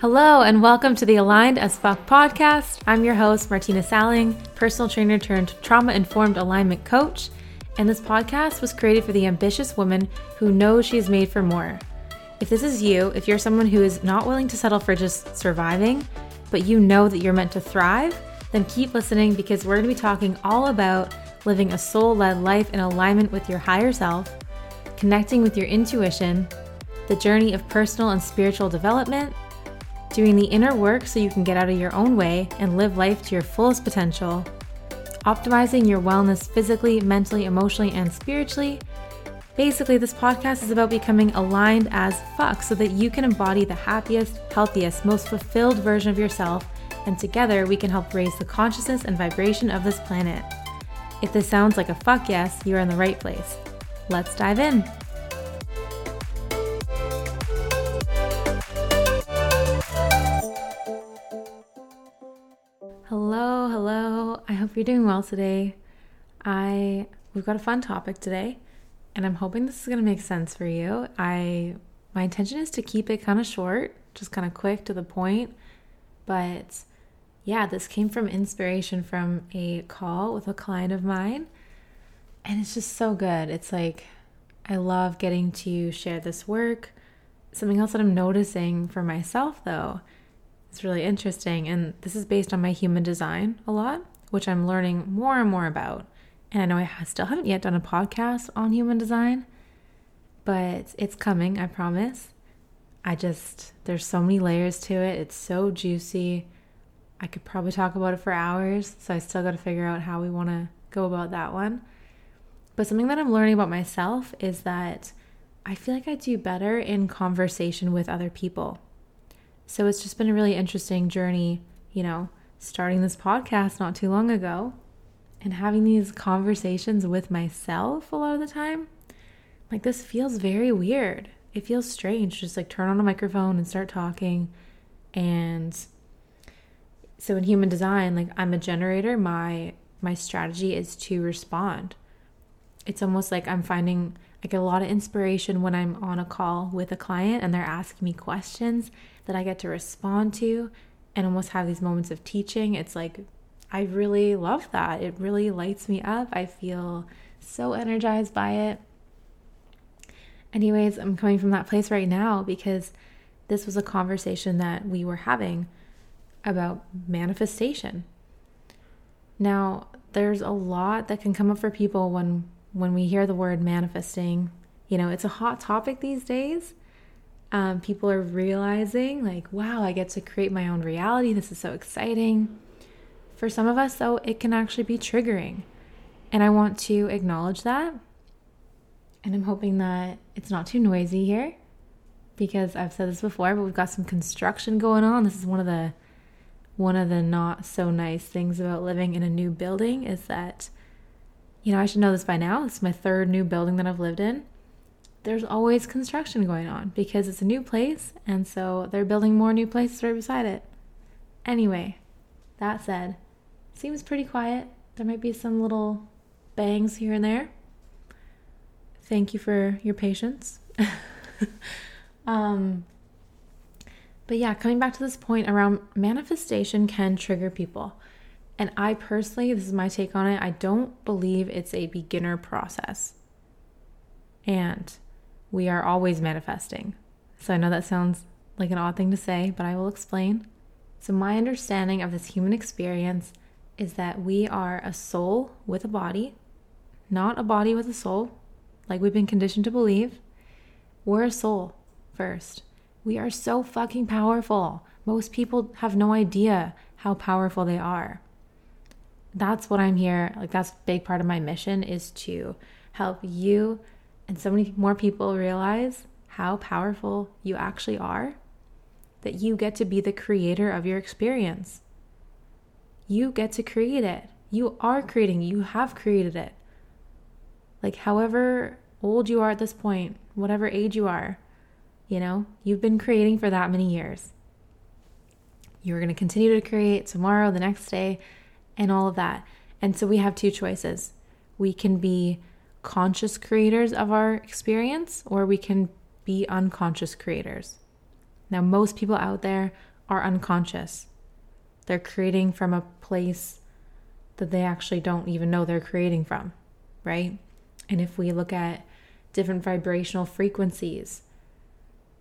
Hello, and welcome to the Aligned as Fuck podcast. I'm your host, Martina Salling, personal trainer turned trauma informed alignment coach. And this podcast was created for the ambitious woman who knows she is made for more. If this is you, if you're someone who is not willing to settle for just surviving, but you know that you're meant to thrive, then keep listening because we're going to be talking all about living a soul led life in alignment with your higher self, connecting with your intuition, the journey of personal and spiritual development doing the inner work so you can get out of your own way and live life to your fullest potential, optimizing your wellness physically, mentally, emotionally, and spiritually. Basically, this podcast is about becoming aligned as fuck so that you can embody the happiest, healthiest, most fulfilled version of yourself, and together we can help raise the consciousness and vibration of this planet. If this sounds like a fuck yes, you're in the right place. Let's dive in. You're doing well today. I we've got a fun topic today, and I'm hoping this is going to make sense for you. I my intention is to keep it kind of short, just kind of quick to the point, but yeah, this came from inspiration from a call with a client of mine, and it's just so good. It's like I love getting to share this work. Something else that I'm noticing for myself though it's really interesting. And this is based on my human design a lot, which I'm learning more and more about. And I know I still haven't yet done a podcast on human design, but it's coming, I promise. I just, there's so many layers to it. It's so juicy. I could probably talk about it for hours. So I still got to figure out how we want to go about that one. But something that I'm learning about myself is that I feel like I do better in conversation with other people. So it's just been a really interesting journey, you know, starting this podcast not too long ago and having these conversations with myself a lot of the time. Like, this feels very weird. It feels strange. Just like turn on a microphone and start talking. And so in human design, like I'm a generator, my my strategy is to respond. It's almost like I'm finding get a lot of inspiration when I'm on a call with a client and they're asking me questions that I get to respond to and almost have these moments of teaching. It's like, I really love that. It really lights me up. I feel so energized by it. Anyways, I'm coming from that place right now because this was a conversation that we were having about manifestation. Now, there's a lot that can come up for people when when we hear the word manifesting, you know, it's a hot topic these days. Um, people are realizing, like, wow, I get to create my own reality. This is so exciting. For some of us, though, it can actually be triggering. And I want to acknowledge that. And I'm hoping that it's not too noisy here because I've said this before, but we've got some construction going on. This is one of the one of the not so nice things about living in a new building is that you know, I should know this by now. It's my third new building that I've lived in. There's always construction going on because it's a new place, and so they're building more new places right beside it. Anyway, that said, seems pretty quiet. There might be some little bangs here and there. Thank you for your patience. um, but yeah, coming back to this point around manifestation can trigger people. And I personally, this is my take on it, I don't believe it's a beginner process. And we are always manifesting. So I know that sounds like an odd thing to say, but I will explain. So, my understanding of this human experience is that we are a soul with a body, not a body with a soul, like we've been conditioned to believe. We're a soul first. We are so fucking powerful. Most people have no idea how powerful they are that's what I'm here. Like that's a big part of my mission is to help you and so many more people realize how powerful you actually are. That you get to be the creator of your experience. You get to create it. You are creating, you have created it. Like, however old you are at this point, whatever age you are, you know, you've been creating for that many years. You're going to continue to create tomorrow, the next day, and all of that. And so we have two choices. We can be conscious creators of our experience, or we can be unconscious creators. Now, most people out there are unconscious. They're creating from a place that they actually don't even know they're creating from, right? And if we look at different vibrational frequencies,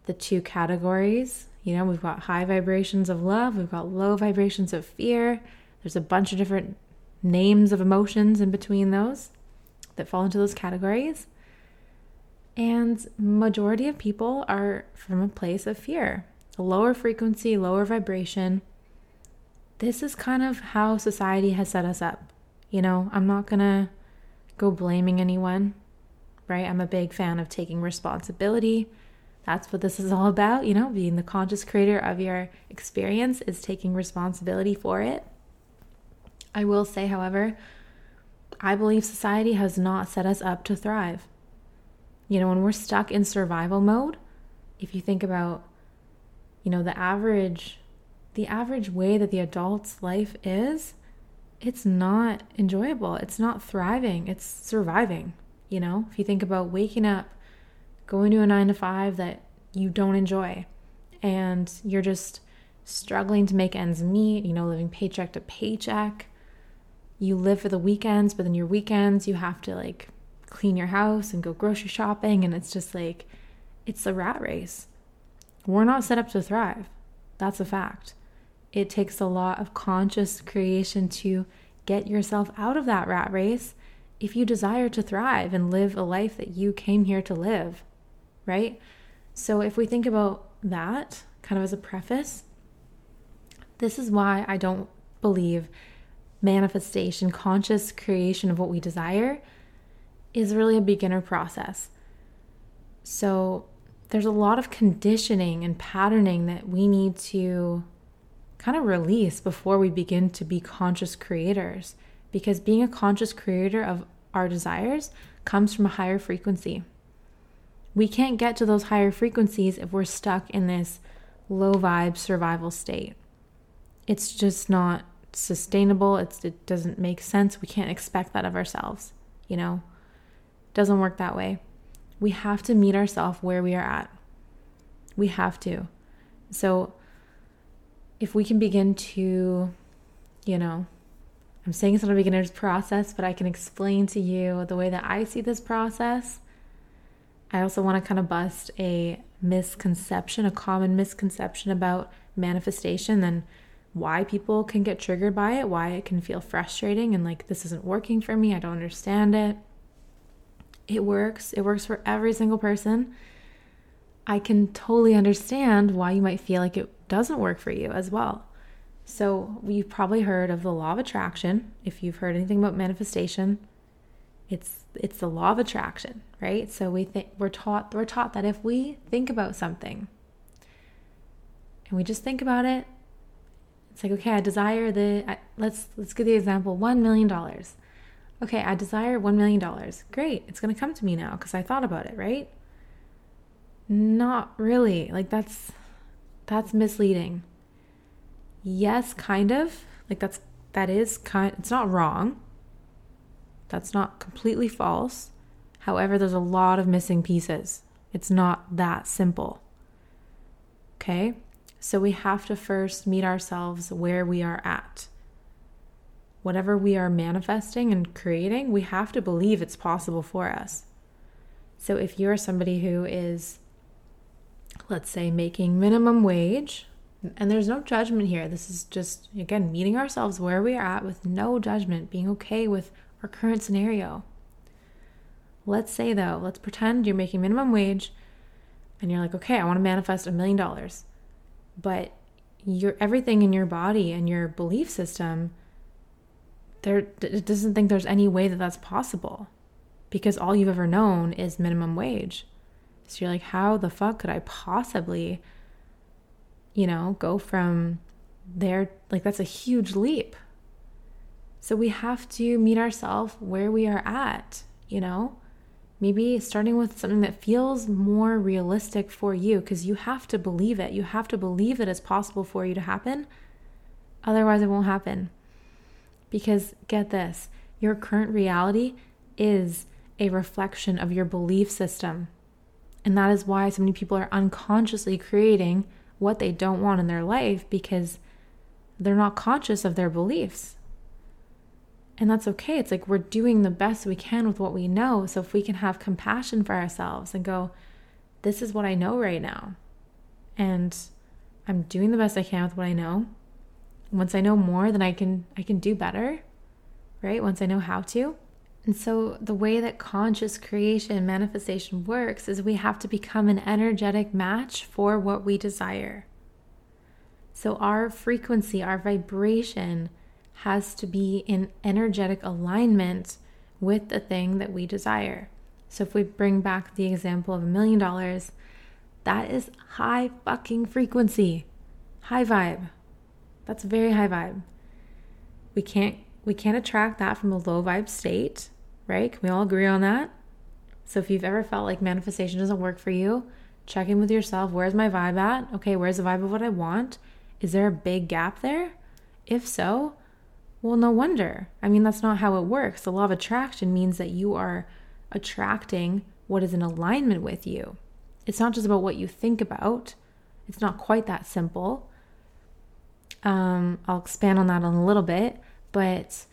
the two categories, you know, we've got high vibrations of love, we've got low vibrations of fear. There's a bunch of different names of emotions in between those that fall into those categories. And majority of people are from a place of fear, a lower frequency, lower vibration. This is kind of how society has set us up. You know, I'm not going to go blaming anyone, right? I'm a big fan of taking responsibility. That's what this is all about, you know, being the conscious creator of your experience is taking responsibility for it. I will say, however, I believe society has not set us up to thrive. You know, when we're stuck in survival mode, if you think about, you know, the average the average way that the adult's life is, it's not enjoyable. It's not thriving. It's surviving, you know? If you think about waking up, going to a 9 to 5 that you don't enjoy and you're just struggling to make ends meet, you know, living paycheck to paycheck. You live for the weekends, but then your weekends you have to like clean your house and go grocery shopping. And it's just like, it's a rat race. We're not set up to thrive. That's a fact. It takes a lot of conscious creation to get yourself out of that rat race if you desire to thrive and live a life that you came here to live, right? So, if we think about that kind of as a preface, this is why I don't believe manifestation, conscious creation of what we desire is really a beginner process. So there's a lot of conditioning and patterning that we need to kind of release before we begin to be conscious creators. Because being a conscious creator of our desires comes from a higher frequency. We can't get to those higher frequencies if we're stuck in this low vibe survival state. It's just not sustainable. It's, it doesn't make sense. We can't expect that of ourselves, you know? Doesn't work that way. We have to meet ourselves where we are at. We have to. So if we can begin to, you know, I'm saying it's not a beginner's process, but I can explain to you the way that I see this process. I also want to kind of bust a misconception, a common misconception about manifestation and why people can get triggered by it, why it can feel frustrating and like this isn't working for me, I don't understand it. It works. It works for every single person. I can totally understand why you might feel like it doesn't work for you as well. So, you've probably heard of the law of attraction. If you've heard anything about manifestation, it's it's the law of attraction, right? So we think we're taught we're taught that if we think about something and we just think about it, it's like okay, I desire the I, let's let's give the example 1 million dollars okay, I desire $1 million. Great, it's to come to me now because I thought about it, right? Not really. Like that's that's misleading. Yes, kind of. Like that's that is kind it's not wrong. That's not completely false. However, there's a lot of missing pieces. It's not that simple. Okay? So we have to first meet ourselves where we are at whatever we are manifesting and creating, we have to believe it's possible for us. So if you're somebody who is, let's say, making minimum wage, and there's no judgment here, this is just, again, meeting ourselves where we are at with no judgment, being okay with our current scenario. Let's say, though, let's pretend you're making minimum wage and you're like, okay, I want to manifest a million dollars. But your everything in your body and your belief system there it doesn't think there's any way that that's possible because all you've ever known is minimum wage. So you're like, how the fuck could I possibly, you know, go from there? Like, that's a huge leap. So we have to meet ourselves where we are at, you know? Maybe starting with something that feels more realistic for you because you have to believe it. You have to believe that it's possible for you to happen. Otherwise, it won't happen. Because get this your current reality is a reflection of your belief system. And that is why so many people are unconsciously creating what they don't want in their life because they're not conscious of their beliefs. And that's okay. It's like we're doing the best we can with what we know. So if we can have compassion for ourselves and go, this is what I know right now. And I'm doing the best I can with what I know. Once I know more, then I can I can do better. Right? Once I know how to. And so the way that conscious creation and manifestation works is we have to become an energetic match for what we desire. So our frequency, our vibration has to be in energetic alignment with the thing that we desire. So if we bring back the example of a million dollars, that is high fucking frequency, high vibe. That's very high vibe. We can't we can't attract that from a low vibe state, right? Can we all agree on that? So if you've ever felt like manifestation doesn't work for you, check in with yourself. Where's my vibe at? Okay, where's the vibe of what I want? Is there a big gap there? If so, well, no wonder. I mean, that's not how it works. The law of attraction means that you are attracting what is in alignment with you. It's not just about what you think about, it's not quite that simple. Um, I'll expand on that in a little bit, but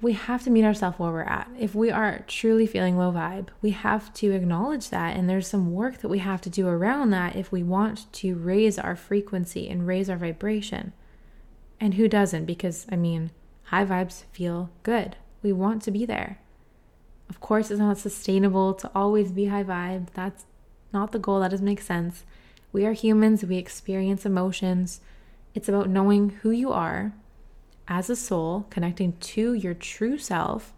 we have to meet ourselves where we're at. If we are truly feeling low vibe, we have to acknowledge that. And there's some work that we have to do around that if we want to raise our frequency and raise our vibration. And who doesn't? Because, I mean, high vibes feel good. We want to be there. Of course, it's not sustainable to always be high vibe. That's not the goal. That doesn't make sense. We are humans, we experience emotions. It's about knowing who you are as a soul, connecting to your true self,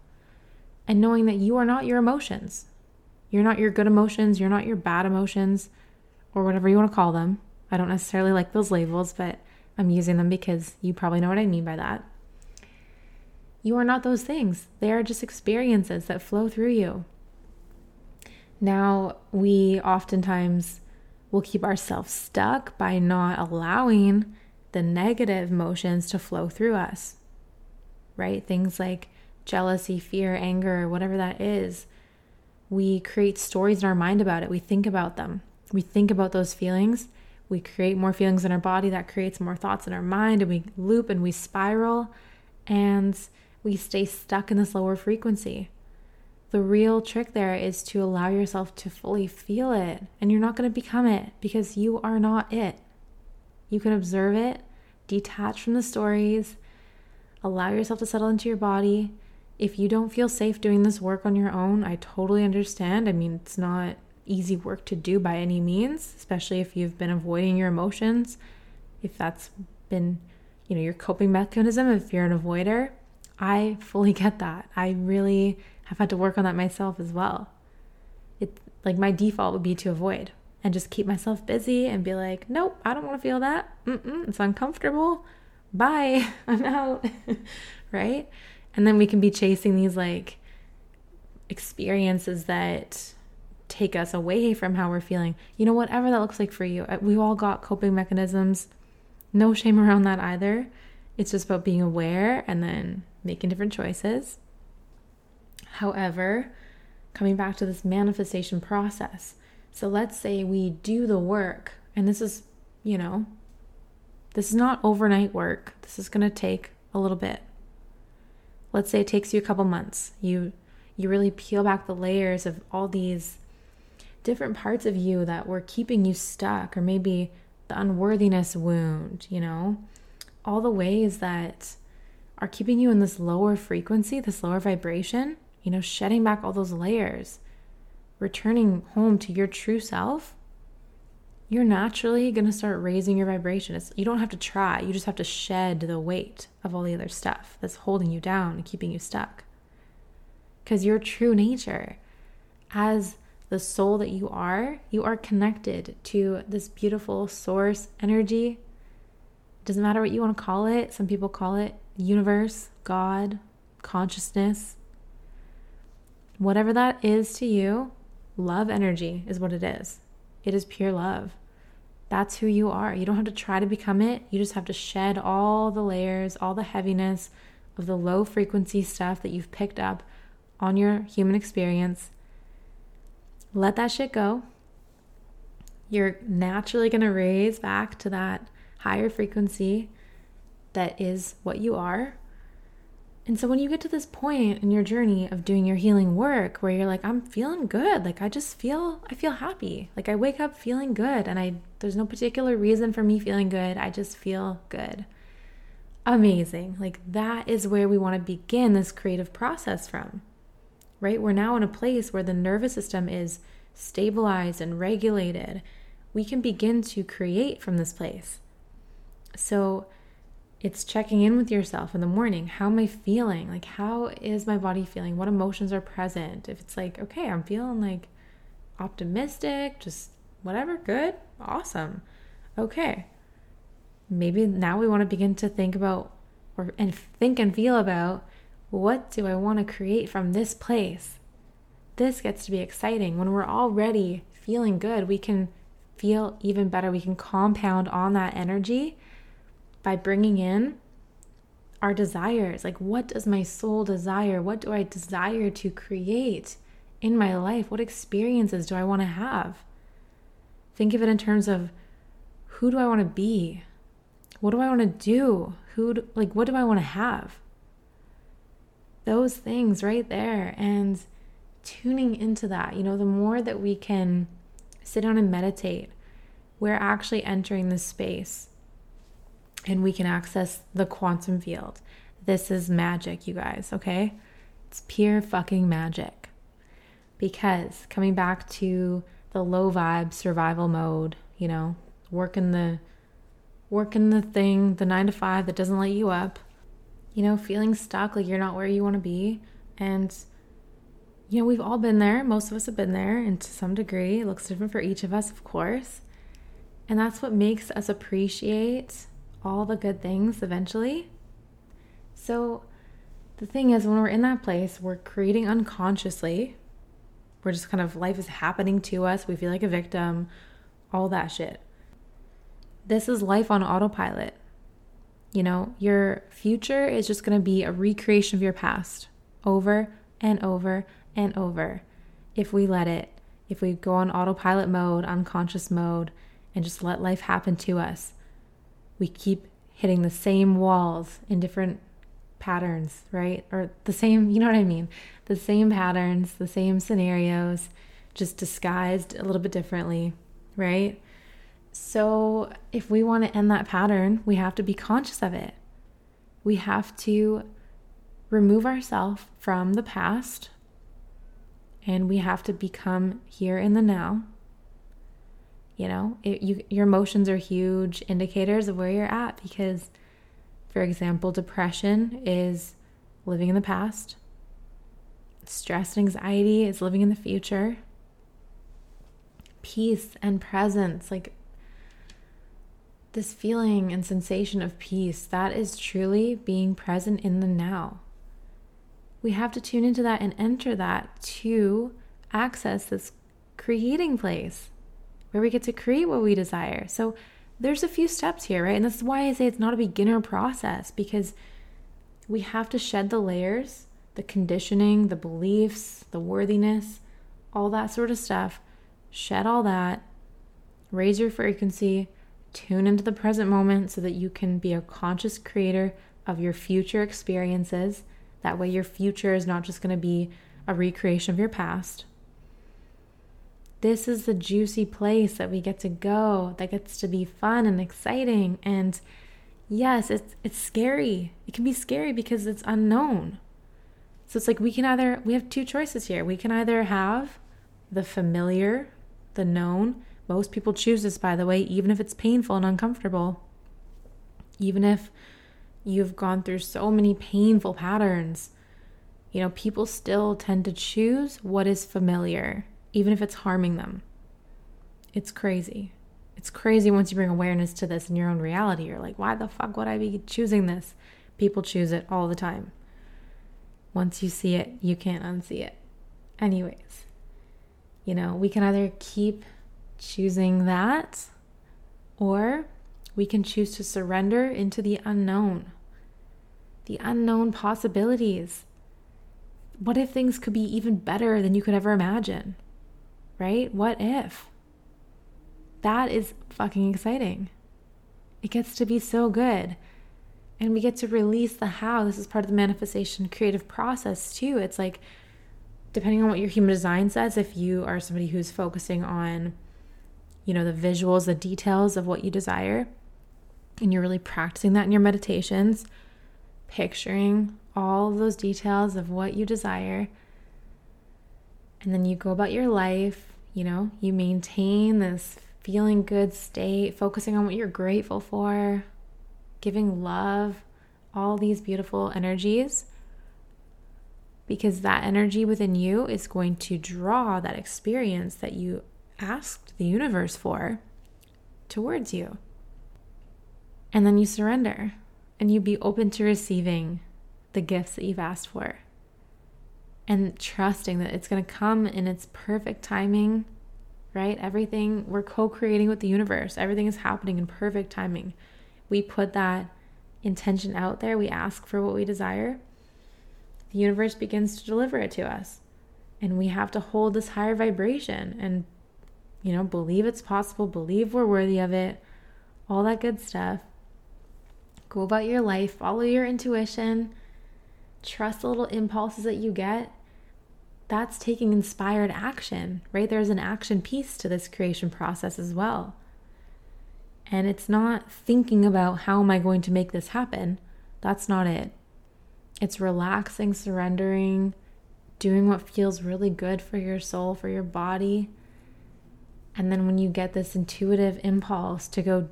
and knowing that you are not your emotions. You're not your good emotions, you're not your bad emotions, or whatever you want to call them. I don't necessarily like those labels, but I'm using them because you probably know what I mean by that. You are not those things, they are just experiences that flow through you. Now, we oftentimes will keep ourselves stuck by not allowing the negative emotions to flow through us, right? Things like jealousy, fear, anger, whatever that is. We create stories in our mind about it. We think about them. We think about those feelings. We create more feelings in our body. That creates more thoughts in our mind. And we loop and we spiral and we stay stuck in this lower frequency. The real trick there is to allow yourself to fully feel it. And you're not going to become it because you are not it. You can observe it, detach from the stories, allow yourself to settle into your body. If you don't feel safe doing this work on your own, I totally understand. I mean, it's not easy work to do by any means, especially if you've been avoiding your emotions, if that's been, you know, your coping mechanism, if you're an avoider. I fully get that. I really have had to work on that myself as well. It like my default would be to avoid and just keep myself busy and be like, nope, I don't want to feel that. Mm-mm, it's uncomfortable. Bye, I'm out. right? And then we can be chasing these like experiences that take us away from how we're feeling. You know, whatever that looks like for you. Uh, we all got coping mechanisms. No shame around that either. It's just about being aware and then making different choices. However, coming back to this manifestation process, so let's say we do the work, and this is, you know, this is not overnight work. This is going to take a little bit. Let's say it takes you a couple months. You you really peel back the layers of all these different parts of you that were keeping you stuck or maybe the unworthiness wound, you know? All the ways that are keeping you in this lower frequency, this lower vibration, you know, shedding back all those layers returning home to your true self, you're naturally going to start raising your vibration. It's, you don't have to try, you just have to shed the weight of all the other stuff that's holding you down and keeping you stuck. Because your true nature, as the soul that you are, you are connected to this beautiful source energy. It doesn't matter what you want to call it. Some people call it universe, God, consciousness. Whatever that is to you, Love energy is what it is. It is pure love. That's who you are. You don't have to try to become it. You just have to shed all the layers, all the heaviness of the low frequency stuff that you've picked up on your human experience. Let that shit go. you're naturally going to raise back to that higher frequency that is what you are. And so when you get to this point in your journey of doing your healing work where you're like I'm feeling good, like I just feel I feel happy. Like I wake up feeling good and I there's no particular reason for me feeling good. I just feel good. Amazing. Like that is where we want to begin this creative process from. Right? We're now in a place where the nervous system is stabilized and regulated. We can begin to create from this place. So it's checking in with yourself in the morning. How am I feeling? Like, how is my body feeling? What emotions are present? If it's like, okay, I'm feeling like optimistic, just whatever, good, awesome. Okay. Maybe now we want to begin to think about or and think and feel about what do I want to create from this place? This gets to be exciting. When we're already feeling good, we can feel even better. We can compound on that energy by bringing in our desires. Like, what does my soul desire? What do I desire to create in my life? What experiences do I want to have? Think of it in terms of who do I want to be? What do I want to do? Who, like, what do I want to have? Those things right there. And tuning into that, you know, the more that we can sit down and meditate, we're actually entering the space and we can access the quantum field. This is magic, you guys, okay? It's pure fucking magic. Because coming back to the low vibe survival mode, you know, working the working the thing, the 9 to 5 that doesn't let you up, you know, feeling stuck like you're not where you want to be and you know, we've all been there. Most of us have been there, and to some degree, it looks different for each of us, of course. And that's what makes us appreciate all the good things eventually. So the thing is, when we're in that place, we're creating unconsciously. We're just kind of, life is happening to us. We feel like a victim, all that shit. This is life on autopilot. You know, your future is just going to be a recreation of your past over and over and over if we let it, if we go on autopilot mode, unconscious mode, and just let life happen to us we keep hitting the same walls in different patterns, right? Or the same, you know what I mean? The same patterns, the same scenarios, just disguised a little bit differently, right? So, if we want to end that pattern, we have to be conscious of it. We have to remove ourselves from the past and we have to become here in the now you know, it, you, your emotions are huge indicators of where you're at because, for example, depression is living in the past, stress and anxiety is living in the future, peace and presence, like this feeling and sensation of peace, that is truly being present in the now. We have to tune into that and enter that to access this creating place where we get to create what we desire. So there's a few steps here, right? And this is why I say it's not a beginner process because we have to shed the layers, the conditioning, the beliefs, the worthiness, all that sort of stuff. Shed all that, raise your frequency, tune into the present moment so that you can be a conscious creator of your future experiences. That way, your future is not just going to be a recreation of your past. This is the juicy place that we get to go, that gets to be fun and exciting. And yes, it's it's scary. It can be scary because it's unknown. So it's like we can either we have two choices here. We can either have the familiar, the known. Most people choose this by the way, even if it's painful and uncomfortable. Even if you've gone through so many painful patterns, you know, people still tend to choose what is familiar even if it's harming them. It's crazy. It's crazy once you bring awareness to this in your own reality. You're like, why the fuck would I be choosing this? People choose it all the time. Once you see it, you can't unsee it. Anyways, you know, we can either keep choosing that or we can choose to surrender into the unknown, the unknown possibilities. What if things could be even better than you could ever imagine? right? What if? that is fucking exciting. It gets to be so good. And we get to release the how. This is part of the manifestation creative process, too. It's like, depending on what your human design says, if you are somebody who's focusing on, you know, the visuals, the details of what you desire, and you're really practicing that in your meditations, picturing all those details of what you desire, and then you go about your life, you know, you maintain this feeling good state, focusing on what you're grateful for, giving love, all these beautiful energies. Because that energy within you is going to draw that experience that you asked the universe for towards you. And then you surrender and you be open to receiving the gifts that you've asked for and trusting that it's going to come in its perfect timing, right? Everything, we're co creating with the universe, everything is happening in perfect timing. We put that intention out there, we ask for what we desire, the universe begins to deliver it to us. And we have to hold this higher vibration and, you know, believe it's possible, believe we're worthy of it, all that good stuff. Go about your life, follow your intuition, trust the little impulses that you get. That's taking inspired action, right? There's an action piece to this creation process as well. And it's not thinking about how am I going to make this happen. That's not it. It's relaxing, surrendering, doing what feels really good for your soul, for your body. And then when you get this intuitive impulse to go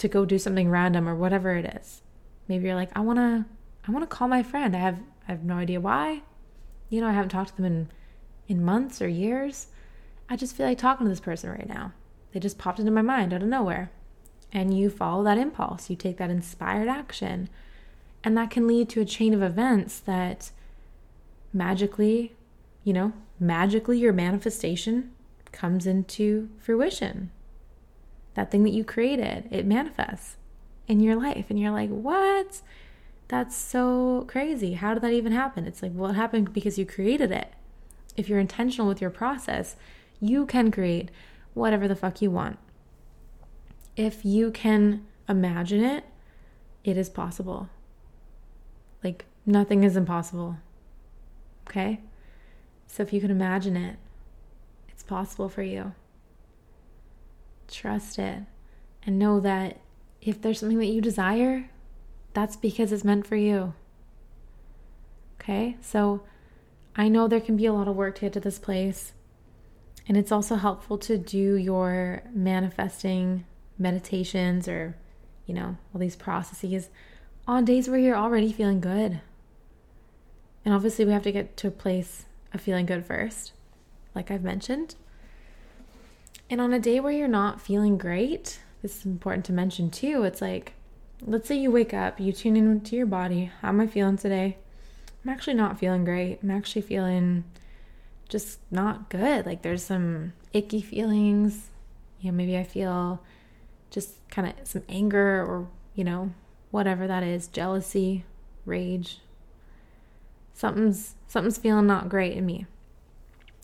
to go do something random or whatever it is. Maybe you're like, I want to I want to call my friend. I have I have no idea why. You know, I haven't talked to them in in months or years. I just feel like talking to this person right now. They just popped into my mind out of nowhere. And you follow that impulse. You take that inspired action. And that can lead to a chain of events that magically, you know, magically your manifestation comes into fruition that thing that you created, it manifests in your life. And you're like, what? That's so crazy. How did that even happen? It's like, well, it happened because you created it. If you're intentional with your process, you can create whatever the fuck you want. If you can imagine it, it is possible. Like, nothing is impossible. Okay? So if you can imagine it, possible for you. Trust it and know that if there's something that you desire, that's because it's meant for you. Okay, so I know there can be a lot of work to get to this place, and it's also helpful to do your manifesting meditations or, you know, all these processes on days where you're already feeling good. And obviously, we have to get to a place of feeling good first, like I've mentioned. And on a day where you're not feeling great, this is important to mention too. It's like, let's say you wake up, you tune into your body. How am I feeling today? I'm actually not feeling great. I'm actually feeling just not good. Like there's some icky feelings. You know, maybe I feel just kind of some anger or, you know, whatever that is, jealousy, rage. Something's something's feeling not great in me.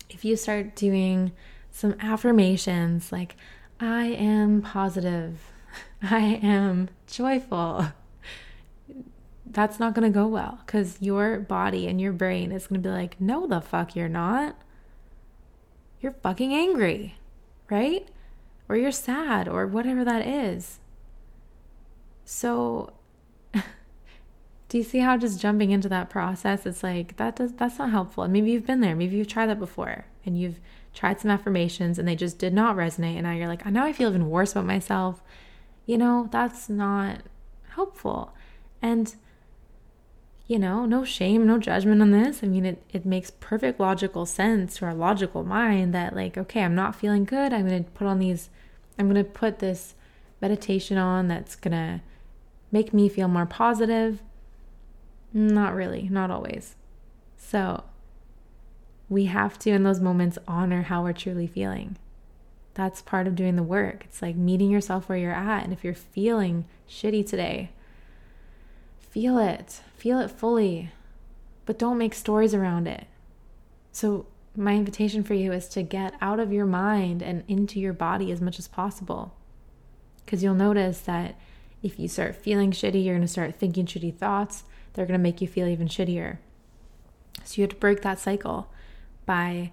If you start doing some affirmations like, I am positive, I am joyful. That's not going to go well because your body and your brain is going to be like, no, the fuck, you're not. You're fucking angry, right? Or you're sad or whatever that is. So, do you see how just jumping into that process, it's like that does that's not helpful. And maybe you've been there, maybe you've tried that before and you've tried some affirmations and they just did not resonate. And now you're like, I now I feel even worse about myself. You know, that's not helpful. And, you know, no shame, no judgment on this. I mean, it, it makes perfect logical sense to our logical mind that, like, okay, I'm not feeling good. I'm going to put on these, I'm going to put this meditation on that's going to make me feel more positive. Not really, not always. So, we have to, in those moments, honor how we're truly feeling. That's part of doing the work. It's like meeting yourself where you're at. And if you're feeling shitty today, feel it, feel it fully, but don't make stories around it. So my invitation for you is to get out of your mind and into your body as much as possible. Because you'll notice that if you start feeling shitty, you're going to start thinking shitty thoughts. They're going to make you feel even shittier. So you have to break that cycle by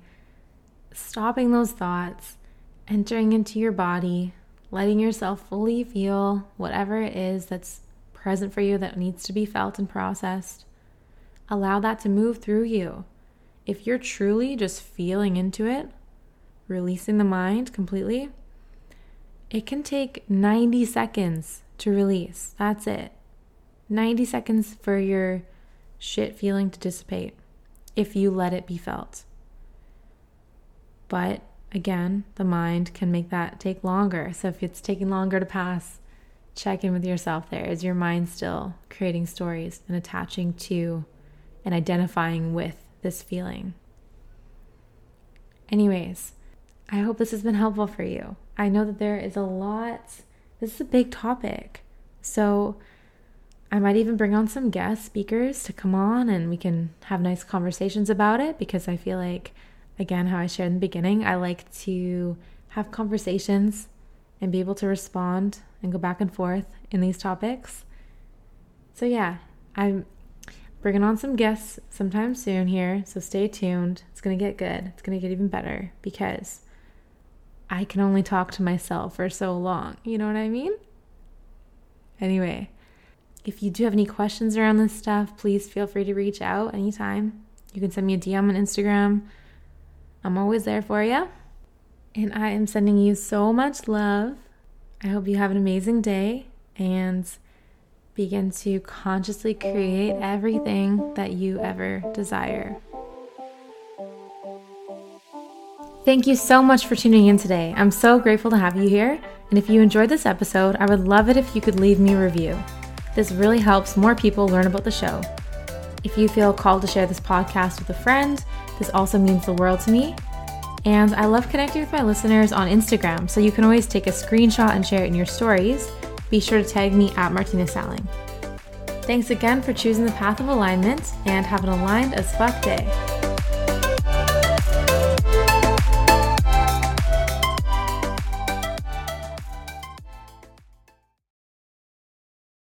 stopping those thoughts, entering into your body, letting yourself fully feel whatever it is that's present for you that needs to be felt and processed. Allow that to move through you. If you're truly just feeling into it, releasing the mind completely, it can take 90 seconds to release. That's it. 90 seconds for your shit feeling to dissipate if you let it be felt. But again, the mind can make that take longer. So if it's taking longer to pass, check in with yourself there. Is your mind still creating stories and attaching to and identifying with this feeling? Anyways, I hope this has been helpful for you. I know that there is a lot, this is a big topic. So I might even bring on some guest speakers to come on and we can have nice conversations about it because I feel like, again, how I shared in the beginning, I like to have conversations and be able to respond and go back and forth in these topics. So, yeah, I'm bringing on some guests sometime soon here. So, stay tuned. It's going to get good. It's going to get even better because I can only talk to myself for so long. You know what I mean? Anyway, if you do have any questions around this stuff, please feel free to reach out anytime. You can send me a DM on Instagram. I'm always there for you. And I am sending you so much love. I hope you have an amazing day and begin to consciously create everything that you ever desire. Thank you so much for tuning in today. I'm so grateful to have you here. And if you enjoyed this episode, I would love it if you could leave me a review. This really helps more people learn about the show. If you feel called to share this podcast with a friend, this also means the world to me. And I love connecting with my listeners on Instagram, so you can always take a screenshot and share it in your stories. Be sure to tag me at Martina Salling. Thanks again for choosing the path of alignment and have an aligned as fuck day.